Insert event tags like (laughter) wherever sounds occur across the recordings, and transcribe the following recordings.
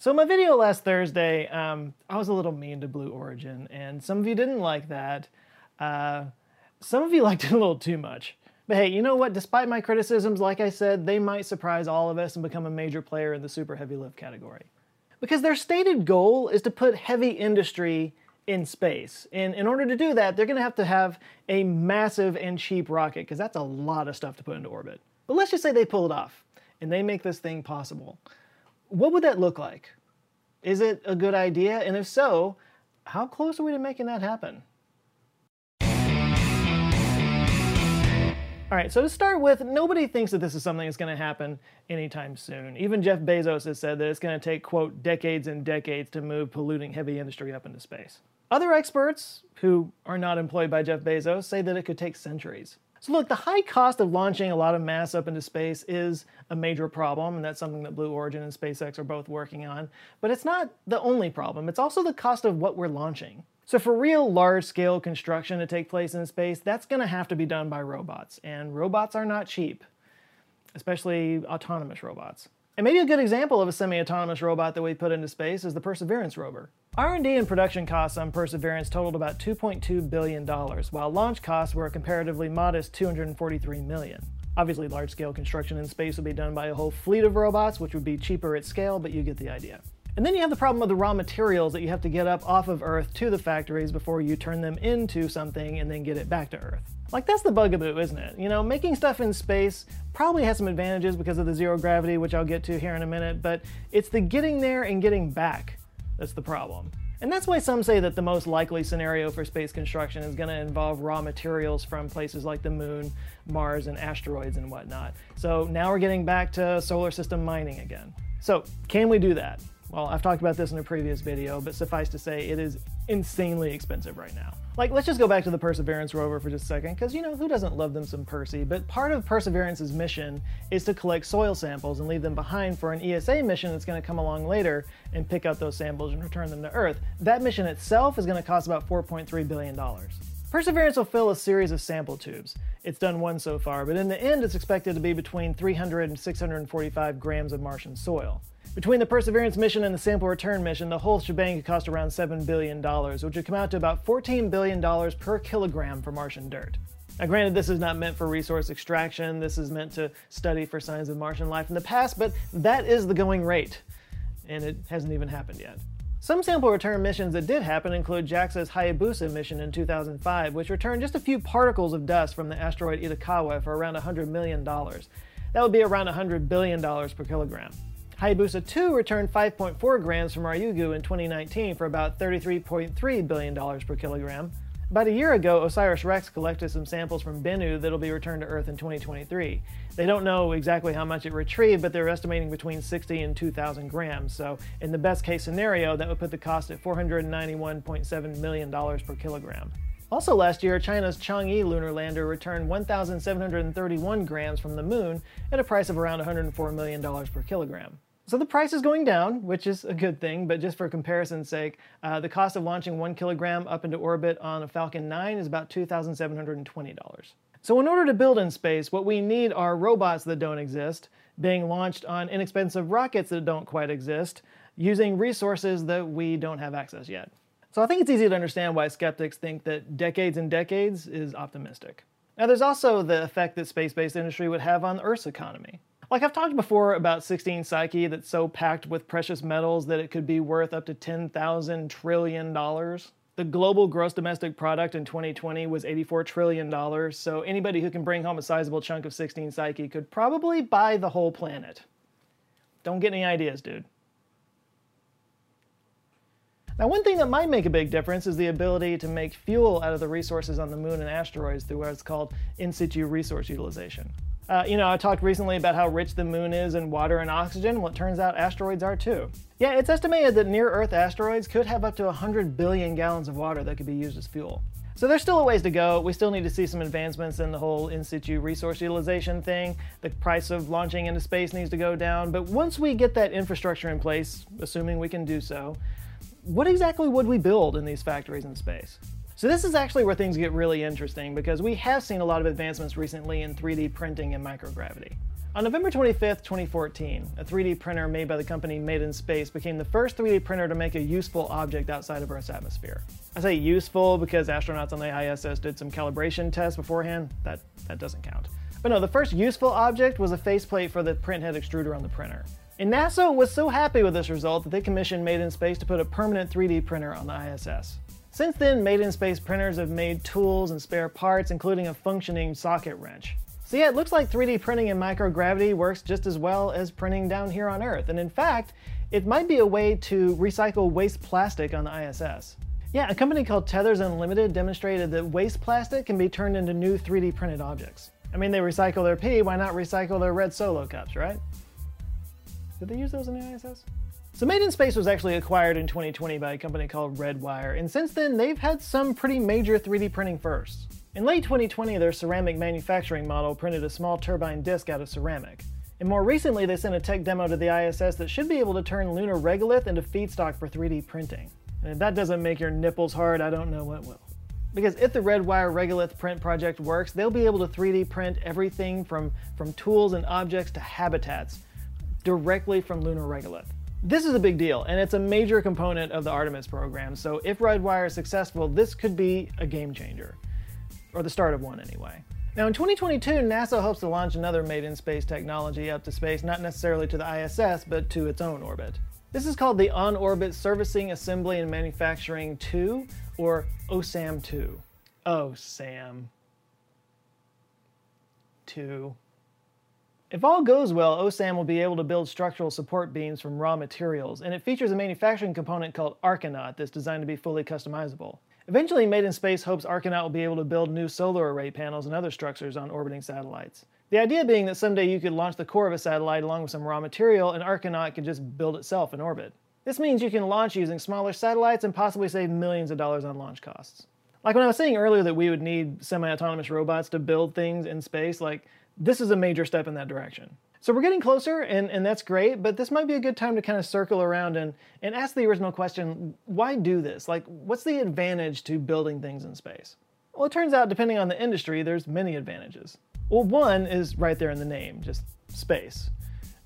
So my video last Thursday, um, I was a little mean to Blue Origin, and some of you didn't like that. Uh, some of you (laughs) liked it a little too much. But hey, you know what? Despite my criticisms, like I said, they might surprise all of us and become a major player in the super heavy lift category. Because their stated goal is to put heavy industry in space. And in order to do that, they're going to have to have a massive and cheap rocket, because that's a lot of stuff to put into orbit. But let's just say they pull it off, and they make this thing possible what would that look like? Is it a good idea? And if so, how close are we to making that happen? All right, so to start with, nobody thinks that this is something that's going to happen anytime soon. Even Jeff Bezos has said that it's going to take, quote, decades and decades to move polluting heavy industry up into space. Other experts, who are not employed by Jeff Bezos, say that it could take centuries. So look, the high cost of launching a lot of mass up into space is a major problem, and that's something that Blue Origin and SpaceX are both working on. But it's not the only problem, it's also the cost of what we're launching. So for real large-scale construction to take place in space, that's going to have to be done by robots, and robots are not cheap, especially autonomous robots. And maybe a good example of a semi-autonomous robot that we put into space is the Perseverance rover. R&D and production costs on Perseverance totaled about $2.2 billion, while launch costs were a comparatively modest 243 million. Obviously, large-scale construction in space would be done by a whole fleet of robots, which would be cheaper at scale, but you get the idea. And then you have the problem of the raw materials that you have to get up off of Earth to the factories before you turn them into something and then get it back to Earth. Like, that's the bugaboo, isn't it? You know, making stuff in space probably has some advantages because of the zero gravity, which I'll get to here in a minute, but it's the getting there and getting back that's the problem. And that's why some say that the most likely scenario for space construction is going to involve raw materials from places like the moon, Mars, and asteroids and whatnot. So now we're getting back to solar system mining again. So, can we do that? Well, I've talked about this in a previous video, but suffice to say, it is insanely expensive right now. Like, let's just go back to the Perseverance rover for just a second, because, you know, who doesn't love them some Percy? But part of Perseverance's mission is to collect soil samples and leave them behind for an ESA mission that's going to come along later and pick up those samples and return them to Earth. That mission itself is going to cost about $4.3 billion. Perseverance will fill a series of sample tubes. It's done one so far, but in the end, it's expected to be between 300 and 645 grams of Martian soil. Between the Perseverance mission and the sample return mission, the whole shebang could cost around $7 billion, which would come out to about $14 billion per kilogram for Martian dirt. Now, granted, this is not meant for resource extraction, this is meant to study for signs of Martian life in the past, but that is the going rate, and it hasn't even happened yet. Some sample return missions that did happen include JAXA's Hayabusa mission in 2005, which returned just a few particles of dust from the asteroid Itokawa for around $100 million. That would be around $100 billion per kilogram. Hayabusa 2 returned 5.4 grams from Ryugu in 2019 for about $33.3 billion per kilogram. About a year ago, OSIRIS-REx collected some samples from Bennu that'll be returned to Earth in 2023. They don't know exactly how much it retrieved, but they're estimating between 60 and 2,000 grams. So, in the best case scenario, that would put the cost at $491.7 million per kilogram. Also last year, China's Chang'e lunar lander returned 1,731 grams from the moon at a price of around $104 million per kilogram. So the price is going down, which is a good thing, but just for comparison's sake, uh, the cost of launching one kilogram up into orbit on a Falcon 9 is about $2,720. So in order to build in space, what we need are robots that don't exist, being launched on inexpensive rockets that don't quite exist, using resources that we don't have access yet. So I think it's easy to understand why skeptics think that decades and decades is optimistic. Now there's also the effect that space-based industry would have on the Earth's economy. Like I've talked before about 16 Psyche that's so packed with precious metals that it could be worth up to $10,000 trillion. The global gross domestic product in 2020 was $84 trillion, so anybody who can bring home a sizable chunk of 16 Psyche could probably buy the whole planet. Don't get any ideas, dude. Now, one thing that might make a big difference is the ability to make fuel out of the resources on the moon and asteroids through what's called in situ resource utilization. Uh, you know, I talked recently about how rich the moon is in water and oxygen. Well, it turns out asteroids are too. Yeah, it's estimated that near Earth asteroids could have up to 100 billion gallons of water that could be used as fuel. So there's still a ways to go. We still need to see some advancements in the whole in situ resource utilization thing. The price of launching into space needs to go down. But once we get that infrastructure in place, assuming we can do so, what exactly would we build in these factories in space? So this is actually where things get really interesting because we have seen a lot of advancements recently in 3D printing and microgravity. On November 25, 2014, a 3D printer made by the company Made in Space became the first 3D printer to make a useful object outside of Earth's atmosphere. I say useful because astronauts on the ISS did some calibration tests beforehand. That, that doesn't count. But no, the first useful object was a faceplate for the printhead extruder on the printer. And NASA was so happy with this result that they commissioned Made in Space to put a permanent 3D printer on the ISS. Since then, Made in Space printers have made tools and spare parts, including a functioning socket wrench. So yeah, it looks like 3D printing in microgravity works just as well as printing down here on Earth. And in fact, it might be a way to recycle waste plastic on the ISS. Yeah, a company called Tethers Unlimited demonstrated that waste plastic can be turned into new 3D printed objects. I mean, they recycle their pee, why not recycle their red solo cups, right? Did they use those in the ISS? So Made in Space was actually acquired in 2020 by a company called Redwire, and since then they've had some pretty major 3D printing firsts. In late 2020, their ceramic manufacturing model printed a small turbine disc out of ceramic. And more recently, they sent a tech demo to the ISS that should be able to turn lunar regolith into feedstock for 3D printing. And if that doesn't make your nipples hard, I don't know what will. Because if the Redwire Regolith print project works, they'll be able to 3D print everything from, from tools and objects to habitats directly from lunar regolith. This is a big deal, and it's a major component of the Artemis program, so if Redwire is successful, this could be a game changer or the start of one anyway. Now in 2022, NASA hopes to launch another made in space technology up to space, not necessarily to the ISS, but to its own orbit. This is called the On Orbit Servicing, Assembly, and Manufacturing 2, or OSAM 2. OSAM 2. If all goes well, OSAM will be able to build structural support beams from raw materials, and it features a manufacturing component called Archinaut that's designed to be fully customizable. Eventually, Made in Space hopes Archinaut will be able to build new solar array panels and other structures on orbiting satellites. The idea being that someday you could launch the core of a satellite along with some raw material and Archinaut could just build itself in orbit. This means you can launch using smaller satellites and possibly save millions of dollars on launch costs. Like when I was saying earlier that we would need semi-autonomous robots to build things in space, like this is a major step in that direction. So we're getting closer, and, and that's great, but this might be a good time to kind of circle around and, and ask the original question why do this? Like, what's the advantage to building things in space? Well, it turns out, depending on the industry, there's many advantages. Well, one is right there in the name, just space.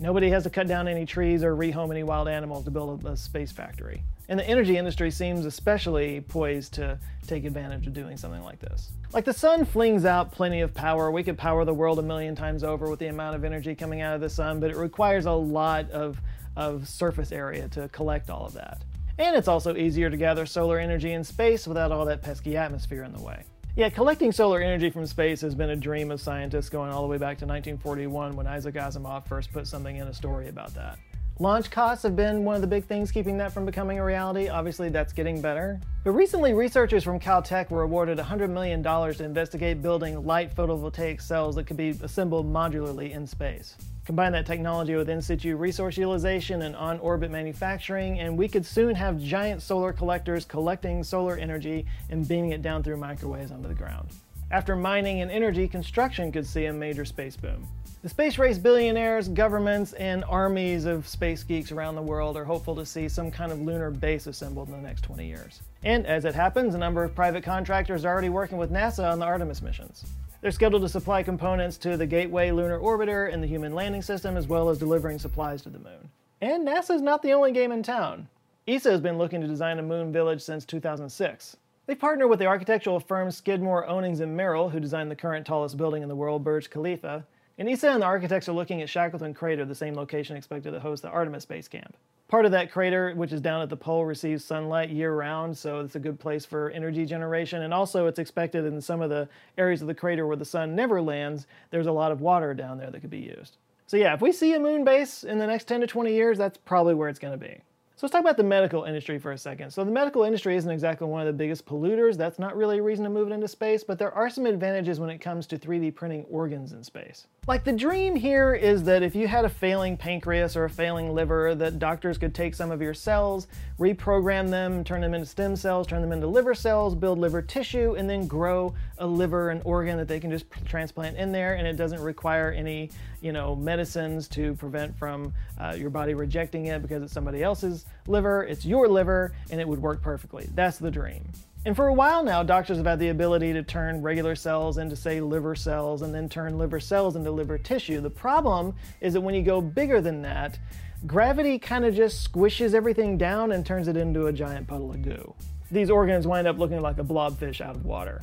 Nobody has to cut down any trees or rehome any wild animals to build a, a space factory. And the energy industry seems especially poised to take advantage of doing something like this. Like the sun flings out plenty of power. We could power the world a million times over with the amount of energy coming out of the sun, but it requires a lot of, of surface area to collect all of that. And it's also easier to gather solar energy in space without all that pesky atmosphere in the way. Yeah, collecting solar energy from space has been a dream of scientists going all the way back to 1941 when Isaac Asimov first put something in a story about that. Launch costs have been one of the big things keeping that from becoming a reality. Obviously, that's getting better. But recently, researchers from Caltech were awarded $100 million to investigate building light photovoltaic cells that could be assembled modularly in space. Combine that technology with in situ resource utilization and on orbit manufacturing, and we could soon have giant solar collectors collecting solar energy and beaming it down through microwaves onto the ground. After mining and energy, construction could see a major space boom. The space race billionaires, governments, and armies of space geeks around the world are hopeful to see some kind of lunar base assembled in the next 20 years. And as it happens, a number of private contractors are already working with NASA on the Artemis missions. They're scheduled to supply components to the Gateway Lunar Orbiter and the Human Landing System, as well as delivering supplies to the moon. And NASA's not the only game in town. ESA has been looking to design a moon village since 2006. They partner with the architectural firm Skidmore, Owings, and Merrill, who designed the current tallest building in the world, Burj Khalifa, and ESA and the architects are looking at Shackleton Crater, the same location expected to host the Artemis Base Camp. Part of that crater, which is down at the pole, receives sunlight year round, so it's a good place for energy generation. And also, it's expected in some of the areas of the crater where the sun never lands, there's a lot of water down there that could be used. So, yeah, if we see a moon base in the next 10 to 20 years, that's probably where it's going to be. So let's talk about the medical industry for a second. So the medical industry isn't exactly one of the biggest polluters. That's not really a reason to move it into space, but there are some advantages when it comes to 3D printing organs in space. Like the dream here is that if you had a failing pancreas or a failing liver, that doctors could take some of your cells, reprogram them, turn them into stem cells, turn them into liver cells, build liver tissue, and then grow a liver and organ that they can just transplant in there, and it doesn't require any, you know, medicines to prevent from uh, your body rejecting it because it's somebody else's liver. It's your liver, and it would work perfectly. That's the dream. And for a while now, doctors have had the ability to turn regular cells into, say, liver cells and then turn liver cells into liver tissue. The problem is that when you go bigger than that, gravity kind of just squishes everything down and turns it into a giant puddle of goo. These organs wind up looking like a blobfish out of water.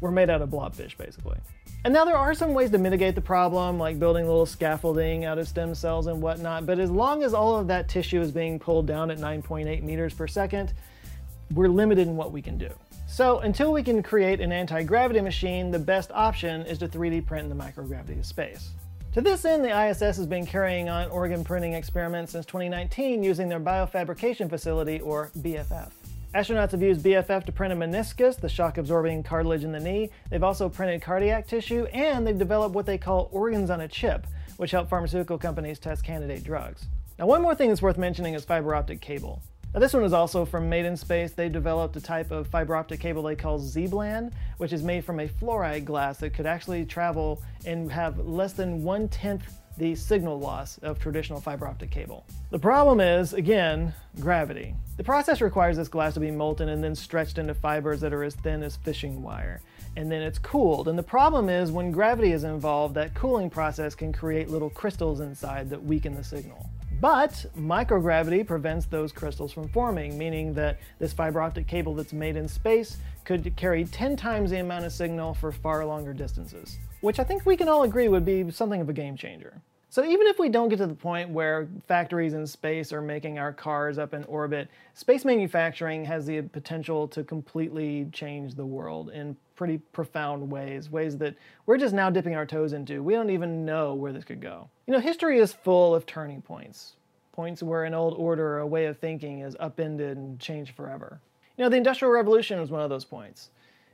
We're made out of blobfish, basically. And now there are some ways to mitigate the problem, like building little scaffolding out of stem cells and whatnot, but as long as all of that tissue is being pulled down at 9.8 meters per second, we're limited in what we can do. So until we can create an anti-gravity machine, the best option is to 3D print in the microgravity of space. To this end, the ISS has been carrying on organ printing experiments since 2019 using their biofabrication facility, or BFF. Astronauts have used BFF to print a meniscus, the shock absorbing cartilage in the knee. They've also printed cardiac tissue, and they've developed what they call organs on a chip, which help pharmaceutical companies test candidate drugs. Now, one more thing that's worth mentioning is fiber optic cable. Now this one is also from Made in Space. They developed a type of fiber optic cable they call ZBLAN, which is made from a fluoride glass that could actually travel and have less than one-tenth the signal loss of traditional fiber optic cable. The problem is, again, gravity. The process requires this glass to be molten and then stretched into fibers that are as thin as fishing wire. And then it's cooled. And the problem is when gravity is involved, that cooling process can create little crystals inside that weaken the signal. But microgravity prevents those crystals from forming, meaning that this fiber optic cable that's made in space could carry 10 times the amount of signal for far longer distances, which I think we can all agree would be something of a game changer. So even if we don't get to the point where factories in space are making our cars up in orbit, space manufacturing has the potential to completely change the world in pretty profound ways, ways that we're just now dipping our toes into. We don't even know where this could go. You know, history is full of turning points, points where an old order or a way of thinking is upended and changed forever. You know, the Industrial Revolution was one of those points.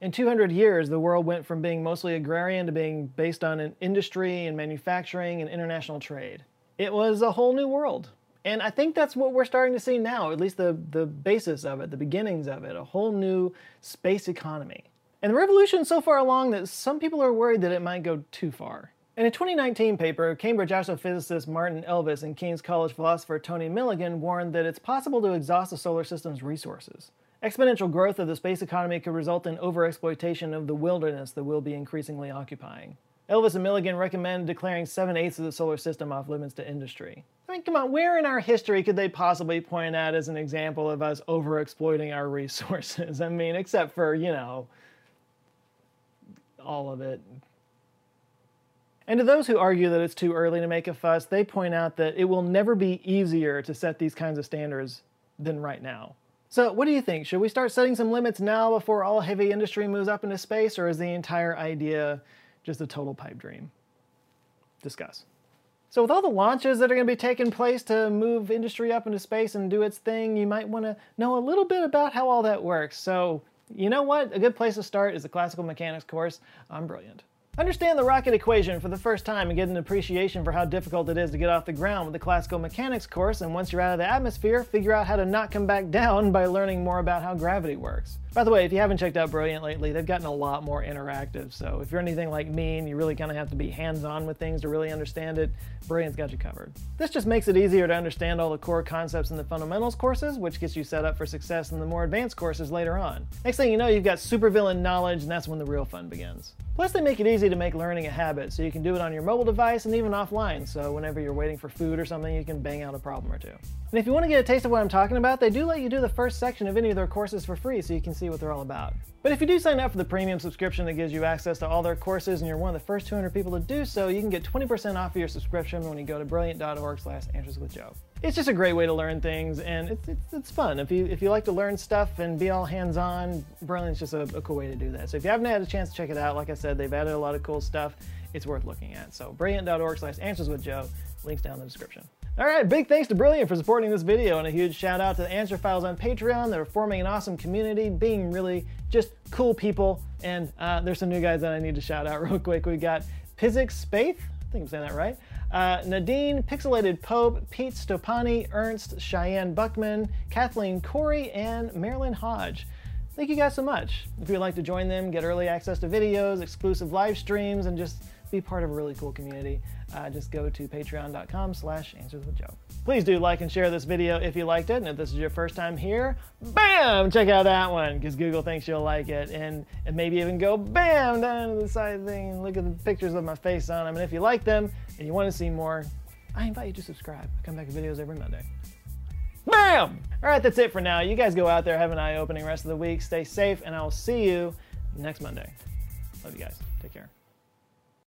In 200 years, the world went from being mostly agrarian to being based on an industry and manufacturing and international trade. It was a whole new world. And I think that's what we're starting to see now, at least the, the basis of it, the beginnings of it, a whole new space economy. And the revolution so far along that some people are worried that it might go too far. In a 2019 paper, Cambridge astrophysicist Martin Elvis and King's College philosopher Tony Milligan warned that it's possible to exhaust the solar system's resources. Exponential growth of the space economy could result in overexploitation of the wilderness that we'll be increasingly occupying. Elvis and Milligan recommend declaring 7 eighths of the solar system off limits to industry. I mean, come on, where in our history could they possibly point out as an example of us overexploiting our (laughs) resources? I mean, except for, you know, all of it. And to those who argue that it's too early to make a fuss, they point out that it will never be easier to set these kinds of standards than right now. So what do you think? Should we start setting some limits now before all heavy industry moves up into space, or is the entire idea just a total pipe dream? Discuss. So with all the launches that are going to be taking place to move industry up into space and do its thing, you might want to know a little bit about how all that works. So you know what? A good place to start is the classical mechanics course on Brilliant. Understand the rocket equation for the first time and get an appreciation for how difficult it is to get off the ground with the classical mechanics course, and once you're out of the atmosphere, figure out how to not come back (laughs) down by learning more about how gravity works. By the way, if you haven't checked out Brilliant lately, they've gotten a lot more interactive, so if you're anything like me and you really kind of have to be hands-on with things to really understand it, Brilliant's got you covered. This just makes it easier to understand all the core concepts in the fundamentals courses, which gets you set up for success in the more advanced courses later on. Next thing you know, you've got supervillain knowledge, and that's when the real fun begins. Plus, they make it easy to make learning a habit, so you can do it on your mobile device and even offline, so whenever you're waiting for food or something, you can bang out a problem or two. And if you want to get a taste of what I'm talking about, they do let you do the first section of any of their courses for free, so you can see what they're all about. But if you do sign up for the premium subscription that gives you access to all their courses and you're one of the first 200 people to do so, you can get 20% off of your subscription when you go to brilliant.org slash answerswithjoe. It's just a great way to learn things and it's, it's, it's, fun. If you, if you like to learn stuff and be all hands-on, Brilliant's just a, a cool way to do that. So if you haven't had a chance to check it out, like I said, they've added a lot of cool stuff. It's worth looking at. So brilliant.org slash answerswithjoe, links down in the description. All right, big thanks to Brilliant for supporting this video and a huge shout out to the Answer Files on Patreon. They're forming an awesome community, being really just cool people. And uh, there's some new guys that I need to shout out (laughs) real quick. We got Physics Spaith, I think I'm saying that right. Uh, Nadine, Pixelated Pope, Pete Stopani, Ernst, Cheyenne Buckman, Kathleen Corey, and Marilyn Hodge. Thank you guys so much. If you'd like to join them, get early access to videos, exclusive live streams, and just be part of a really cool community, uh, just go to patreon.com slash answers with Joe. Please do like and share this video if you liked it, and if this is your first time here, bam, check out that one, because Google thinks you'll like it, and, and maybe even go bam down to the side thing and look at the pictures of my face on them, and if you like them and you want to see more, I invite you to subscribe. I come back with videos every Monday. Bam! All right, that's it for now. You guys go out there, have an eye-opening rest of the week, stay safe, and I will see you next Monday. Love you guys. Take care.